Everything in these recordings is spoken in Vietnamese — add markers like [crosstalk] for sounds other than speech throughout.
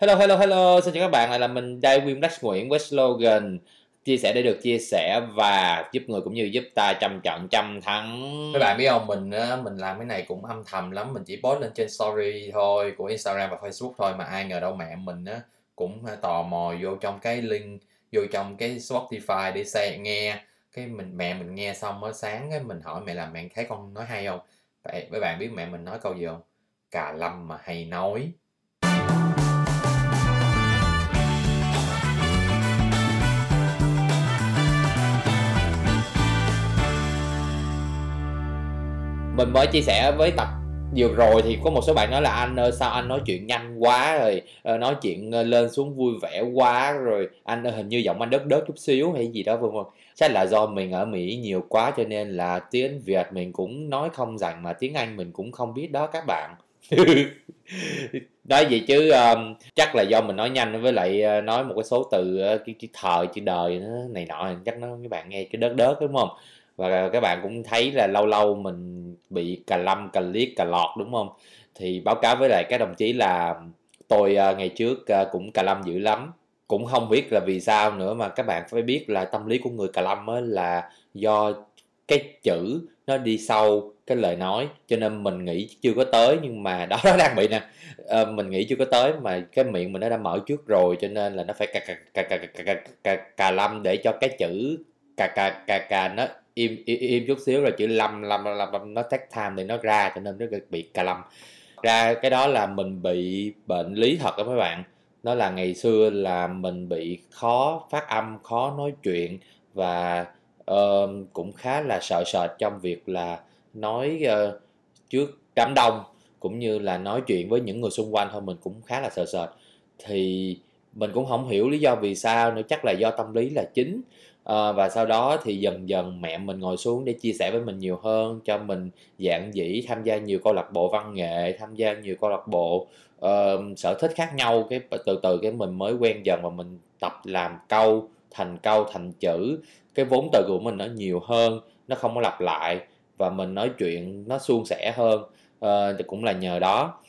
Hello, hello, hello, xin chào các bạn, lại là mình Đai Wim Lex Nguyễn với slogan chia sẻ để được chia sẻ và giúp người cũng như giúp ta trăm trận trăm thắng. Các bạn biết không, mình mình làm cái này cũng âm thầm lắm, mình chỉ post lên trên story thôi của Instagram và Facebook thôi mà ai ngờ đâu mẹ mình á cũng à, tò mò vô trong cái link vô trong cái Spotify để xe nghe. Cái mình mẹ mình nghe xong mới sáng cái mình hỏi mẹ là mẹ thấy con nói hay không? Vậy các bạn biết mẹ mình nói câu gì không? Cà lâm mà hay nói. Mình mới chia sẻ với tập vừa rồi thì có một số bạn nói là anh ơi sao anh nói chuyện nhanh quá rồi ờ, nói chuyện ờ, lên xuống vui vẻ quá rồi anh ơi, hình như giọng anh đớt đớt chút xíu hay gì đó vân vân. Chắc là do mình ở mỹ nhiều quá cho nên là tiếng việt mình cũng nói không rằng mà tiếng anh mình cũng không biết đó các bạn. [laughs] Nói gì chứ um, chắc là do mình nói nhanh với lại uh, nói một cái số từ uh, cái, cái thời chữ đời nó này nọ chắc nó các bạn nghe cái đớt đớt đúng không? Và các bạn cũng thấy là lâu lâu mình bị cà lâm cà liếc cà lọt đúng không? Thì báo cáo với lại các đồng chí là tôi à, ngày trước à, cũng cà lâm dữ lắm. Cũng không biết là vì sao nữa mà các bạn phải biết là tâm lý của người cà lâm là do cái chữ nó đi sâu cái lời nói. Cho nên mình nghĩ chưa có tới nhưng mà [laughs] đó nó đang bị nè. À, mình nghĩ chưa có tới mà cái miệng mình nó đã mở trước rồi cho nên là nó phải cà cà cà cà cà cà, cà, cà lâm để cho cái chữ cà cà cà cà nó im im, im chút xíu rồi chữ lâm lâm lâm nó take time thì nó ra cho nên nó bị cà lâm. Ra cái đó là mình bị bệnh lý thật đó mấy bạn. Nó là ngày xưa là mình bị khó phát âm khó nói chuyện và uh, cũng khá là sợ sệt trong việc là nói uh, trước đám đông cũng như là nói chuyện với những người xung quanh thôi mình cũng khá là sợ sệt. Thì mình cũng không hiểu lý do vì sao nữa chắc là do tâm lý là chính à, và sau đó thì dần dần mẹ mình ngồi xuống để chia sẻ với mình nhiều hơn cho mình dạng dĩ tham gia nhiều câu lạc bộ văn nghệ tham gia nhiều câu lạc bộ uh, sở thích khác nhau. Cái từ từ cái mình mới quen dần và mình tập làm câu thành câu thành chữ. Cái vốn từ của mình nó nhiều hơn nó không có lặp lại và mình nói chuyện nó suôn sẻ hơn uh, cũng là nhờ đó.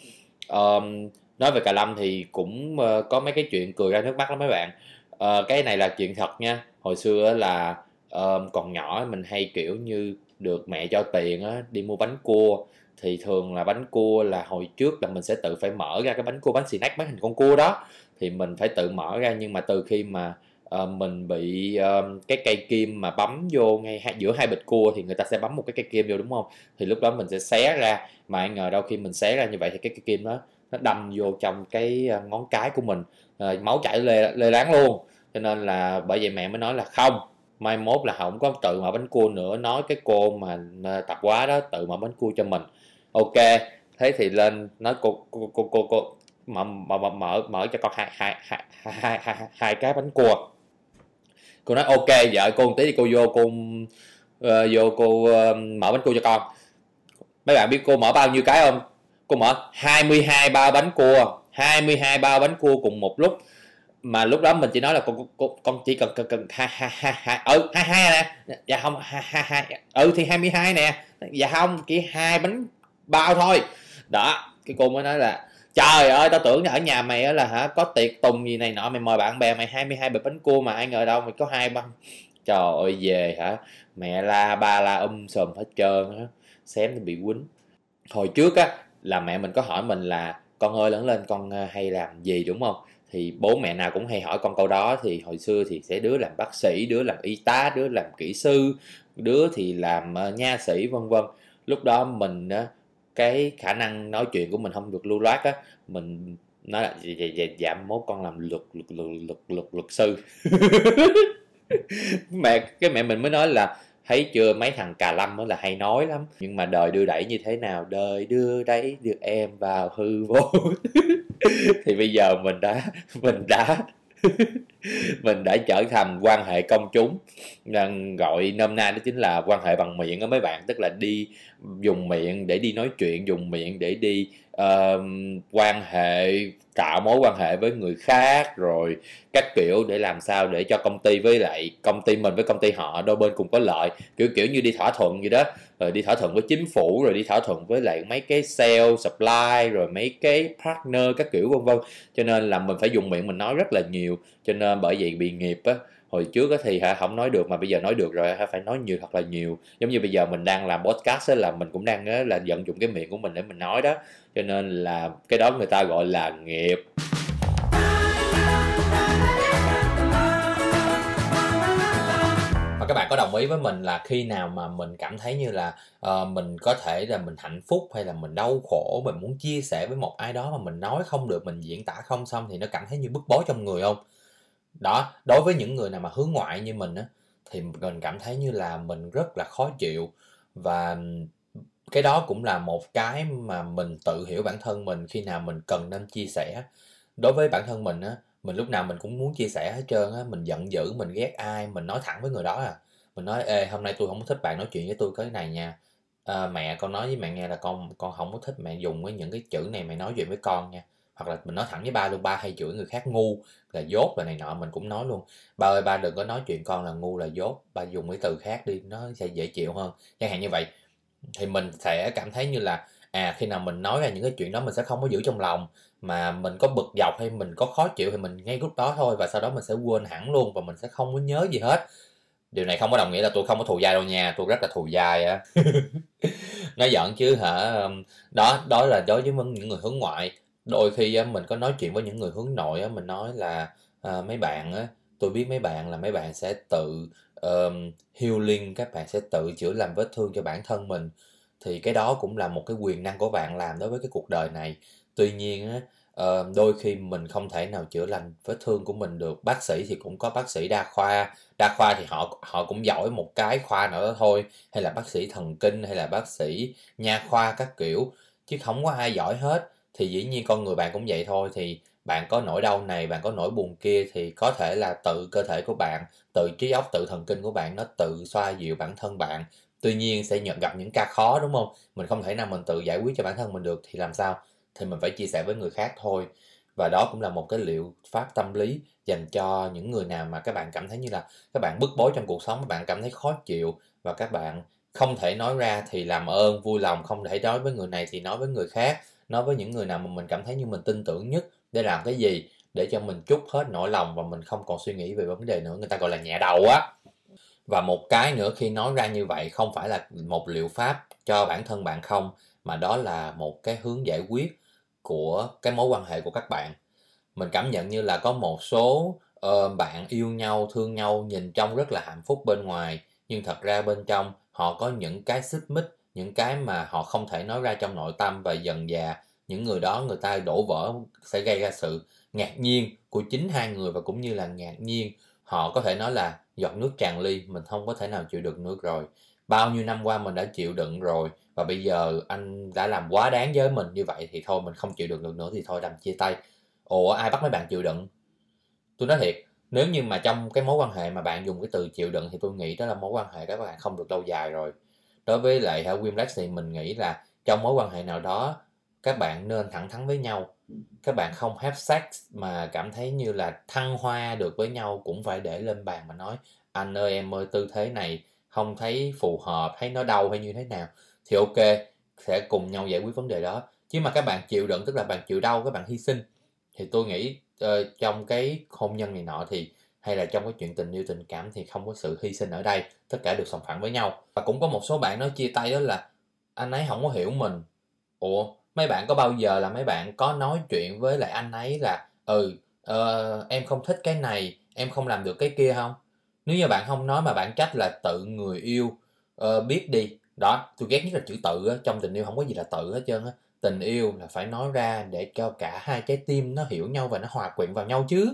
Um, nói về cà lâm thì cũng uh, có mấy cái chuyện cười ra nước mắt lắm mấy bạn. Uh, cái này là chuyện thật nha hồi xưa là uh, còn nhỏ mình hay kiểu như được mẹ cho tiền á đi mua bánh cua. Thì thường là bánh cua là hồi trước là mình sẽ tự phải mở ra cái bánh cua bánh xì nách bánh hình con cua đó. Thì mình phải tự mở ra nhưng mà từ khi mà uh, mình bị uh, cái cây kim mà bấm vô ngay hai, giữa hai bịch cua thì người ta sẽ bấm một cái cây kim vô đúng không? Thì lúc đó mình sẽ xé ra mà ai ngờ đâu khi mình xé ra như vậy thì cái cây kim đó nó đâm vô trong cái ờ, ngón cái của mình uh, máu chảy lê lê láng luôn cho nên là bởi vậy mẹ mới nói là không mai mốt là không có tự mở bánh cua nữa nói cái cô mà tập quá đó tự mở bánh cua cho mình. Ok thế thì lên nói cô cô cô cô, cô mở, mở mở mở cho con hai hai hai hai hai, hai cái bánh cua. Cô nói ok vợ cô một tí thì cô vô cô uh, vô cô uh, mở bánh cua cho con. Mấy bạn biết cô mở bao nhiêu cái không? Cô mở 22 bao bánh cua 22 bao bánh cua cùng một lúc mà lúc đó mình chỉ nói là con con, con chỉ cần cần cần hai hai hai hai ừ hai hai nè. Dạ không hai hai hai ừ thì 22 nè. Dạ không chỉ hai bánh bao thôi. Đó cái cô mới nói là trời ơi tao tưởng ở nhà mày là hả có tiệc tùng gì này nọ mày mời bạn bè mày 22 bịch bánh cua mà ai ngờ đâu mày có hai băng trời ơi về hả? Mẹ la ba la um sùm hết trơn á. Xém thì bị quýnh. Hồi trước á là mẹ mình có hỏi mình là con ơi lớn lên con ờ, hay làm gì đúng không? Thì bố mẹ nào cũng hay hỏi con câu đó thì hồi xưa thì sẽ đứa làm bác sĩ đứa làm y tá đứa làm kỹ sư đứa thì làm ờ, nha sĩ vân vân. Lúc đó mình ờ, cái khả năng nói chuyện của mình không được lưu loát á mình nói là dạ, dạ, dạ, dạ mốt con làm luật luật luật luật luật, luật sư. [laughs] Mẹ cái mẹ mình mới nói là thấy chưa mấy thằng cà lâm mới là hay nói lắm nhưng mà đời đưa đẩy như thế nào đời đưa đẩy được em vào hư vô. [laughs] [laughs] thì bây giờ mình đã mình đã [laughs] mình đã trở thành quan hệ công chúng. Nên gọi nôm na đó chính là quan hệ bằng miệng đó mấy bạn. Tức là đi dùng miệng để đi nói chuyện, dùng miệng để đi uh, quan hệ tạo mối quan hệ với người khác rồi các kiểu để làm sao để cho công ty với lại công ty mình với công ty họ đôi bên cùng có lợi. Kiểu kiểu như đi thỏa thuận gì đó. Rồi đi thỏa thuận với chính phủ rồi đi thỏa thuận với lại mấy cái sale supply rồi mấy cái partner các kiểu vân vân. Cho nên là mình phải dùng miệng mình nói rất là nhiều. Cho nên bởi vậy bị nghiệp á hồi trước thì hả không nói được mà bây giờ nói được rồi phải nói nhiều thật là nhiều. Giống như bây giờ mình đang làm podcast ấy, là mình cũng đang là vận dụng cái miệng của mình để mình nói đó. Cho nên là cái đó người ta gọi là nghiệp. Và các bạn có đồng ý với mình là khi nào mà mình cảm thấy như là uh, mình có thể là mình hạnh phúc hay là mình đau khổ mình muốn chia sẻ với một ai đó mà mình nói không được mình diễn tả không xong thì nó cảm thấy như bức bối trong người không? Đó đối với những người nào mà hướng ngoại như mình á thì mình cảm thấy như là mình rất là khó chịu. Và cái đó cũng là một cái mà mình tự hiểu bản thân mình khi nào mình cần nên chia sẻ. Đối với bản thân mình á mình lúc nào mình cũng muốn chia sẻ hết trơn á mình giận dữ mình ghét ai mình nói thẳng với người đó à. Mình nói ê hôm nay tôi không thích bạn nói chuyện với tôi cái này nha. À, mẹ con nói với mẹ nghe là con con không có thích mẹ dùng với những cái chữ này mẹ nói chuyện với con nha hoặc là mình nói thẳng với ba luôn, ba hay chửi người khác ngu là dốt là này nọ, mình cũng nói luôn. Ba ơi, ba đừng có nói chuyện con là ngu là dốt, ba dùng cái từ khác đi, nó sẽ dễ chịu hơn. Chẳng hạn như vậy, thì mình sẽ cảm thấy như là à khi nào mình nói ra những cái chuyện đó mình sẽ không có giữ trong lòng, mà mình có bực dọc hay mình có khó chịu thì mình ngay lúc đó thôi và sau đó mình sẽ quên hẳn luôn và mình sẽ không có nhớ gì hết. Điều này không có đồng nghĩa là tôi không có thù dai đâu nha, tôi rất là thù dai á. [laughs] Nói giỡn chứ hả? Đó đó là đối với những người hướng ngoại đôi khi á, mình có nói chuyện với những người hướng nội á, mình nói là à, mấy bạn á, tôi biết mấy bạn là mấy bạn sẽ tự um, healing các bạn sẽ tự chữa lành vết thương cho bản thân mình. Thì cái đó cũng là một cái quyền năng của bạn làm đối với cái cuộc đời này. Tuy nhiên á, uh, đôi khi mình không thể nào chữa lành vết thương của mình được. Bác sĩ thì cũng có bác sĩ đa khoa đa khoa thì họ họ cũng giỏi một cái khoa nào đó thôi hay là bác sĩ thần kinh hay là bác sĩ nha khoa các kiểu chứ không có ai giỏi hết thì dĩ nhiên con người bạn cũng vậy thôi, thì bạn có nỗi đau này, bạn có nỗi buồn kia thì có thể là tự cơ thể của bạn, tự trí óc, tự thần kinh của bạn nó tự xoa dịu bản thân bạn. Tuy nhiên sẽ nhận gặp những ca khó, đúng không? Mình không thể nào mình tự giải quyết cho bản thân mình được thì làm sao? Thì mình phải chia sẻ với người khác thôi. Và đó cũng là một cái liệu pháp tâm lý dành cho những người nào mà các bạn cảm thấy như là các bạn bức bối trong cuộc sống, các bạn cảm thấy khó chịu và các bạn không thể nói ra thì làm ơn, vui lòng, không thể nói với người này thì nói với người khác nói với những người nào mà mình cảm thấy như mình tin tưởng nhất để làm cái gì để cho mình chút hết nỗi lòng và mình không còn suy nghĩ về vấn đề nữa người ta gọi là nhẹ đầu á. Và một cái nữa khi nói ra như vậy không phải là một liệu pháp cho bản thân bạn không mà đó là một cái hướng giải quyết của cái mối quan hệ của các bạn. Mình cảm nhận như là có một số uh, bạn yêu nhau thương nhau nhìn trông rất là hạnh phúc bên ngoài nhưng thật ra bên trong họ có những cái xích mích những cái mà họ không thể nói ra trong nội tâm và dần dà, những người đó người ta đổ vỡ sẽ gây ra sự ngạc nhiên của chính hai người và cũng như là ngạc nhiên. Họ có thể nói là giọt nước tràn ly, mình không có thể nào chịu đựng nước rồi. Bao nhiêu năm qua mình đã chịu đựng rồi và bây giờ anh đã làm quá đáng với mình như vậy thì thôi, mình không chịu đựng được nữa thì thôi, đành chia tay. Ủa, ai bắt mấy bạn chịu đựng? Tôi nói thiệt, nếu như mà trong cái mối quan hệ mà bạn dùng cái từ chịu đựng thì tôi nghĩ đó là mối quan hệ các bạn không được lâu dài rồi đối với lại hả Wim thì mình nghĩ là trong mối quan hệ nào đó các bạn nên thẳng thắn với nhau. Các bạn không have sex mà cảm thấy như là thăng hoa được với nhau cũng phải để lên bàn mà nói anh ơi em ơi tư thế này không thấy phù hợp thấy nó đau hay như thế nào? Thì ok sẽ cùng nhau giải quyết vấn đề đó. Chứ mà các bạn chịu đựng tức là bạn chịu đau các bạn hy sinh thì tôi nghĩ uh, trong cái hôn nhân này nọ thì hay là trong cái chuyện tình yêu tình cảm thì không có sự hy sinh ở đây tất cả được sòng phẳng với nhau. Và cũng có một số bạn nói chia tay đó là anh ấy không có hiểu mình. Ủa mấy bạn có bao giờ là mấy bạn có nói chuyện với lại anh ấy là ừ uh, em không thích cái này em không làm được cái kia không? Nếu như bạn không nói mà bạn trách là tự người yêu uh, biết đi. Đó tôi ghét nhất là chữ tự á trong tình yêu không có gì là tự hết trơn á. Tình yêu là phải nói ra để cho cả hai trái tim nó hiểu nhau và nó hòa quyện vào nhau chứ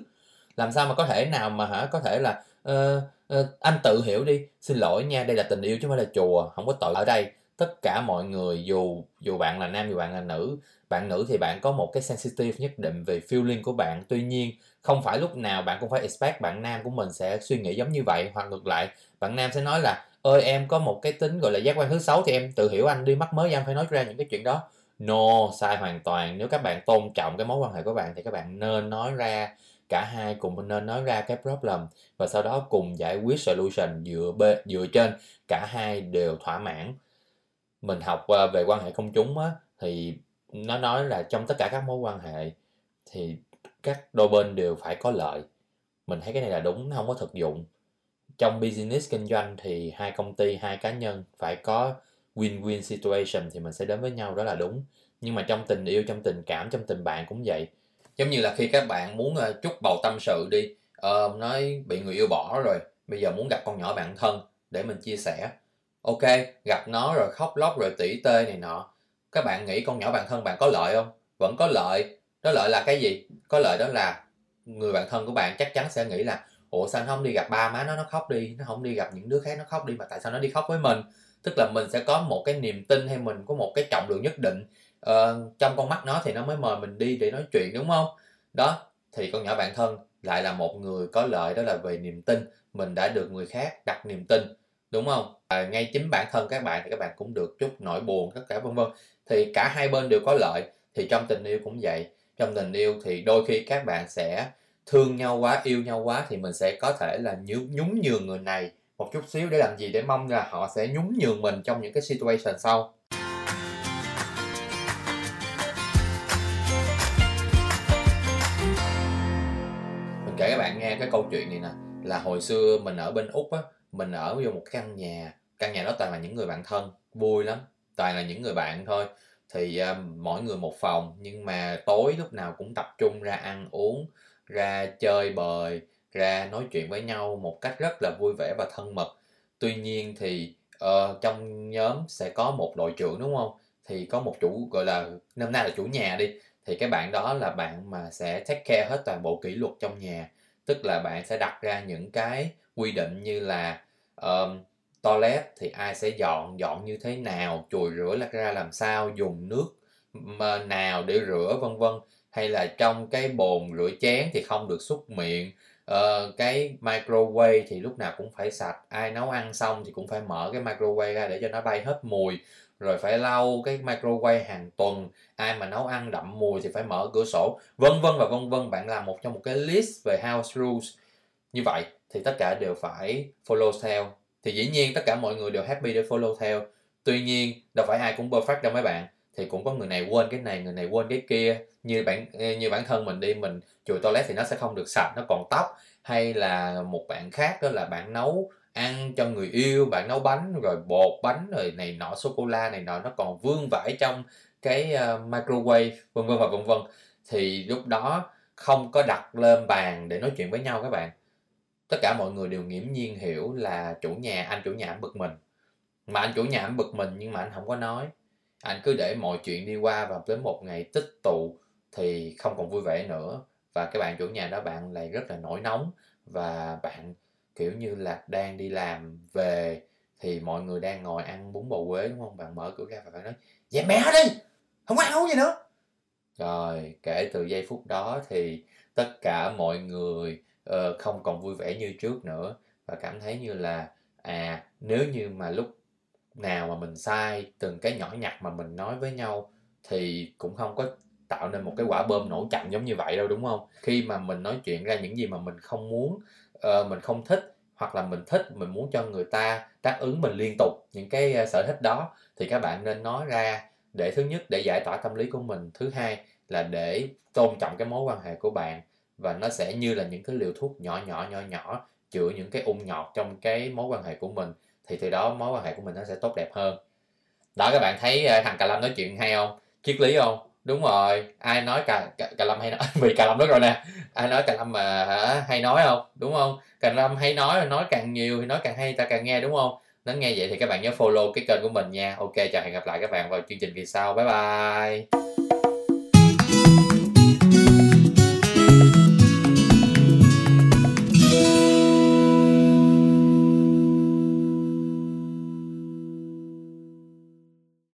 làm sao mà có thể nào mà hả? Có thể là uh, uh, anh tự hiểu đi. Xin lỗi nha đây là tình yêu chứ không phải là chùa không có tội ở đây. Tất cả mọi người dù dù bạn là nam dù bạn là nữ bạn nữ thì bạn có một cái sensitive nhất định về feeling của bạn. Tuy nhiên không phải lúc nào bạn cũng phải expect bạn nam của mình sẽ suy nghĩ giống như vậy. Hoặc ngược lại bạn nam sẽ nói là ơi em có một cái tính gọi là giác quan thứ sáu thì em tự hiểu anh đi mắc mới em phải nói ra những cái chuyện đó. No sai hoàn toàn. Nếu các bạn tôn trọng cái mối quan hệ của bạn thì các bạn nên nói ra cả hai cùng nên nói ra cái problem và sau đó cùng giải quyết solution dựa bê, dựa trên cả hai đều thỏa mãn. Mình học ờ, về quan hệ công chúng á thì nó nói là trong tất cả các mối quan hệ thì các đôi bên đều phải có lợi. Mình thấy cái này là đúng nó không có thực dụng. Trong business kinh doanh thì hai công ty hai cá nhân phải có win-win situation thì mình sẽ đến với nhau đó là đúng. Nhưng mà trong tình yêu trong tình cảm trong tình bạn cũng vậy giống như là khi các bạn muốn ờ, uh, chút bầu tâm sự đi uh, nói bị người yêu bỏ rồi bây giờ muốn gặp con nhỏ bạn thân để mình chia sẻ. Ok gặp nó rồi khóc lóc rồi tỉ tê này nọ. Các bạn nghĩ con nhỏ bạn thân bạn có lợi không? Vẫn có lợi. Đó lợi là cái gì? Có lợi đó là người bạn thân của bạn chắc chắn sẽ nghĩ là ủa sao nó không đi gặp ba má nó nó khóc đi nó không đi gặp những đứa khác nó khóc đi mà tại sao nó đi khóc với mình? Tức là mình sẽ có một cái niềm tin hay mình có một cái trọng lượng nhất định uh, trong con mắt nó thì nó mới mời mình đi để nói chuyện đúng không? Đó thì con nhỏ bạn thân lại là một người có lợi đó là về niềm tin. Mình đã được người khác đặt niềm tin đúng không? À, ngay chính bản thân các bạn thì các bạn cũng được chút nỗi buồn tất cả vân vân. Thì cả hai bên đều có lợi thì trong tình yêu cũng vậy. Trong tình yêu thì đôi khi các bạn sẽ thương nhau quá yêu nhau quá thì mình sẽ có thể là nhún nhún nhường người này một chút xíu để làm gì để mong là họ sẽ nhún nhường mình trong những cái situation sau. Kể các bạn nghe cái câu chuyện này nè. Là hồi xưa mình ở bên úc á mình ở vô một căn nhà căn nhà đó toàn là những người bạn thân vui lắm toàn là những người bạn thôi. Thì uh, mỗi người một phòng nhưng mà tối lúc nào cũng tập trung ra ăn uống ra chơi bời ra nói chuyện với nhau một cách rất là vui vẻ và thân mật. Tuy nhiên thì uh, trong nhóm sẽ có một đội trưởng đúng không? Thì có một chủ gọi là năm nay là chủ nhà đi thì cái bạn đó là bạn mà sẽ take care hết toàn bộ kỷ luật trong nhà. Tức là bạn sẽ đặt ra những cái quy định như là um, toilet thì ai sẽ dọn dọn như thế nào chùi rửa ra làm sao dùng nước nào để rửa vân vân. Hay là trong cái bồn rửa chén thì không được xúc miệng. Uh, cái microwave thì lúc nào cũng phải sạch ai nấu ăn xong thì cũng phải mở cái microwave ra để cho nó bay hết mùi rồi phải lau cái microwave hàng tuần. Ai mà nấu ăn đậm mùi thì phải mở cửa sổ. Vân vân và vân vân, bạn làm một trong một cái list về house rules. Như vậy thì tất cả đều phải follow theo. Thì dĩ nhiên tất cả mọi người đều happy để follow theo. Tuy nhiên, đâu phải ai cũng perfect đâu mấy bạn. Thì cũng có người này quên cái này, người này quên cái kia. Như bản như bản thân mình đi, mình chùi toilet thì nó sẽ không được sạch, nó còn tóc. Hay là một bạn khác đó là bạn nấu ăn cho người yêu bạn nấu bánh rồi bột bánh rồi này nọ sô cô la này nọ nó còn vương vãi trong cái uh, microwave vân vân và vân vân. Thì lúc đó không có đặt lên bàn để nói chuyện với nhau các bạn. Tất cả mọi người đều nghiễm nhiên hiểu là chủ nhà anh chủ nhà anh bực mình. Mà anh chủ nhà anh bực mình nhưng mà anh không có nói. Anh cứ để mọi chuyện đi qua và đến một ngày tích tụ thì không còn vui vẻ nữa. Và cái bạn chủ nhà đó bạn lại rất là nổi nóng và bạn kiểu như là đang đi làm về thì mọi người đang ngồi ăn bún bò quế đúng không? Bạn mở cửa ra và bạn nói dẹp mẹ đi! Không có áo gì nữa! Rồi kể từ giây phút đó thì tất cả mọi người uh, không còn vui vẻ như trước nữa và cảm thấy như là à nếu như mà lúc nào mà mình sai từng cái nhỏ nhặt mà mình nói với nhau thì cũng không có tạo nên một cái quả bơm nổ chậm giống như vậy đâu đúng không? Khi mà mình nói chuyện ra những gì mà mình không muốn uh, mình không thích hoặc là mình thích mình muốn cho người ta đáp ứng mình liên tục những cái uh, sở thích đó thì các bạn nên nói ra để thứ nhất để giải tỏa tâm lý của mình thứ hai là để tôn trọng cái mối quan hệ của bạn và nó sẽ như là những cái liều thuốc nhỏ nhỏ nhỏ nhỏ chữa những cái ung nhọt trong cái mối quan hệ của mình thì từ đó mối quan hệ của mình nó sẽ tốt đẹp hơn. Đó các bạn thấy ờ, thằng cà lâm nói chuyện hay không? Triết lý không? Đúng rồi ai nói cà, cà, cà lâm hay nói [laughs] vì cà lâm đó rồi nè. Ai nói cà lâm mà hả, hay nói không? Đúng không? Cà lâm hay nói nói càng nhiều thì nói càng hay ta càng nghe đúng không? Đến nghe vậy thì các bạn nhớ follow cái kênh của mình nha. Ok chào hẹn gặp lại các bạn vào chương trình kỳ sau. Bye bye.